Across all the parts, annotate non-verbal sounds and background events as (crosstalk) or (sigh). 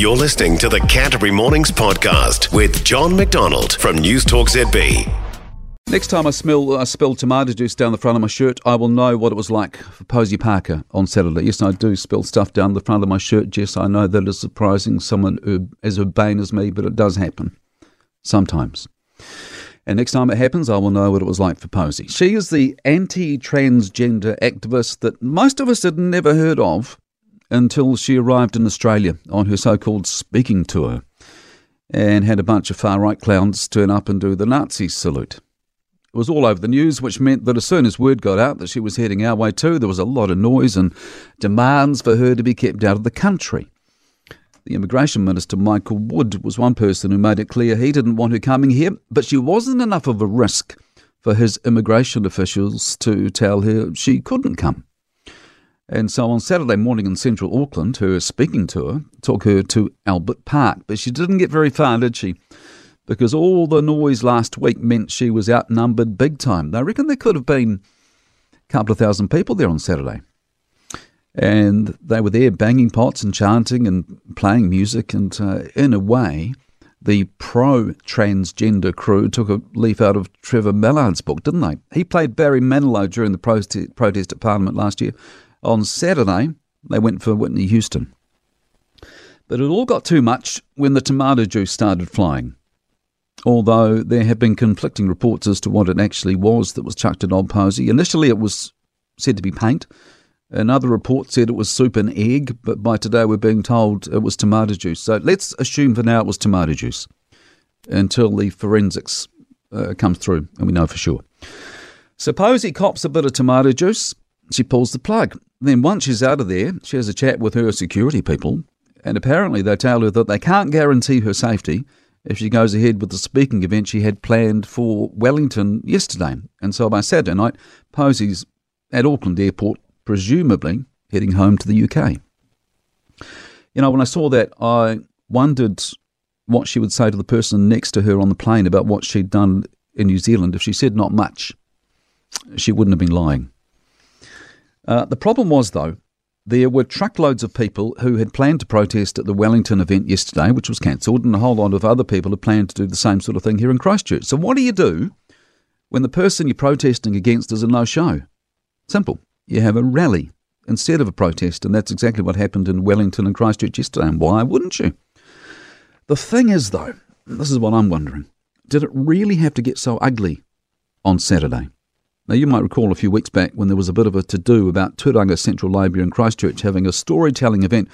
You're listening to the Canterbury Mornings podcast with John MacDonald from News Talk ZB. Next time I smell I spill tomato juice down the front of my shirt, I will know what it was like for Posie Parker on Saturday. Yes, I do spill stuff down the front of my shirt. Yes, I know that is surprising someone as urbane as me, but it does happen sometimes. And next time it happens, I will know what it was like for Posie. She is the anti transgender activist that most of us had never heard of until she arrived in Australia on her so called speaking tour and had a bunch of far right clowns turn up and do the Nazi salute. It was all over the news, which meant that as soon as word got out that she was heading our way too, there was a lot of noise and demands for her to be kept out of the country. The Immigration Minister, Michael Wood, was one person who made it clear he didn't want her coming here, but she wasn't enough of a risk for his immigration officials to tell her she couldn't come. And so on Saturday morning in central Auckland, her speaking tour took her to Albert Park, but she didn't get very far, did she? because all the noise last week meant she was outnumbered big time. They reckon there could have been a couple of thousand people there on Saturday. And they were there banging pots and chanting and playing music. And uh, in a way, the pro transgender crew took a leaf out of Trevor Mallard's book, didn't they? He played Barry Manilow during the protest, protest at Parliament last year. On Saturday, they went for Whitney Houston. But it all got too much when the tomato juice started flying although there have been conflicting reports as to what it actually was that was chucked at Old Posie. Initially, it was said to be paint. Another report said it was soup and egg, but by today we're being told it was tomato juice. So let's assume for now it was tomato juice until the forensics uh, comes through and we know for sure. Suppose he cops a bit of tomato juice, she pulls the plug. Then once she's out of there, she has a chat with her security people, and apparently they tell her that they can't guarantee her safety if she goes ahead with the speaking event she had planned for Wellington yesterday. And so by Saturday night, Posie's at Auckland Airport, presumably heading home to the UK. You know, when I saw that, I wondered what she would say to the person next to her on the plane about what she'd done in New Zealand. If she said not much, she wouldn't have been lying. Uh, the problem was, though, there were truckloads of people who had planned to protest at the Wellington event yesterday, which was cancelled, and a whole lot of other people had planned to do the same sort of thing here in Christchurch. So, what do you do when the person you're protesting against is a no show? Simple. You have a rally instead of a protest, and that's exactly what happened in Wellington and Christchurch yesterday. And why wouldn't you? The thing is, though, this is what I'm wondering did it really have to get so ugly on Saturday? Now, you might recall a few weeks back when there was a bit of a to do about Turanga Central Library in Christchurch having a storytelling event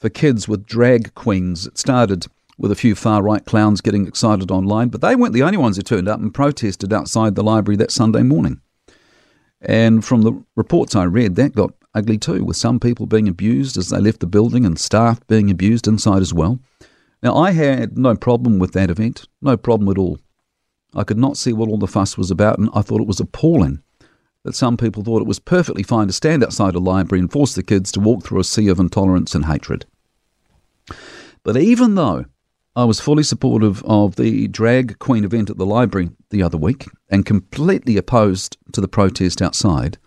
for kids with drag queens. It started with a few far right clowns getting excited online, but they weren't the only ones who turned up and protested outside the library that Sunday morning. And from the reports I read, that got ugly too, with some people being abused as they left the building and staff being abused inside as well. Now, I had no problem with that event, no problem at all. I could not see what all the fuss was about, and I thought it was appalling that some people thought it was perfectly fine to stand outside a library and force the kids to walk through a sea of intolerance and hatred. But even though I was fully supportive of the drag queen event at the library the other week and completely opposed to the protest outside,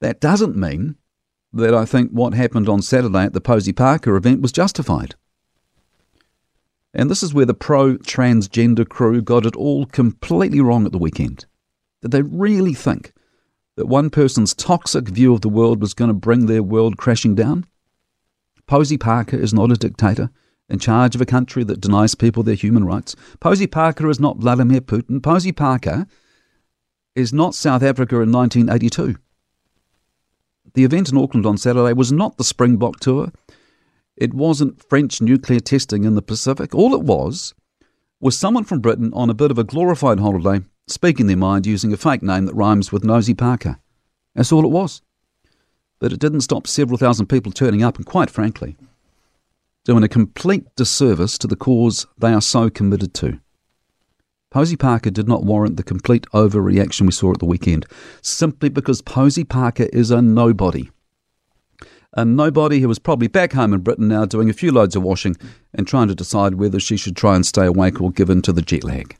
that doesn't mean that I think what happened on Saturday at the Posie Parker event was justified. And this is where the pro transgender crew got it all completely wrong at the weekend. Did they really think that one person's toxic view of the world was going to bring their world crashing down? Posie Parker is not a dictator in charge of a country that denies people their human rights. Posie Parker is not Vladimir Putin. Posie Parker is not South Africa in 1982. The event in Auckland on Saturday was not the Springbok tour. It wasn't French nuclear testing in the Pacific. All it was was someone from Britain on a bit of a glorified holiday speaking their mind using a fake name that rhymes with Nosy Parker. That's all it was. But it didn't stop several thousand people turning up and, quite frankly, doing a complete disservice to the cause they are so committed to. Posie Parker did not warrant the complete overreaction we saw at the weekend, simply because Posie Parker is a nobody and nobody who was probably back home in Britain now doing a few loads of washing and trying to decide whether she should try and stay awake or give in to the jet lag.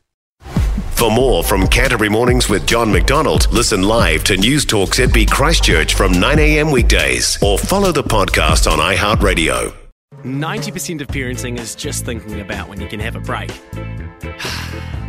For more from Canterbury Mornings with John MacDonald, listen live to News Talk ZB Christchurch from 9am weekdays or follow the podcast on iHeartRadio. 90% of parenting is just thinking about when you can have a break. (sighs) (sighs)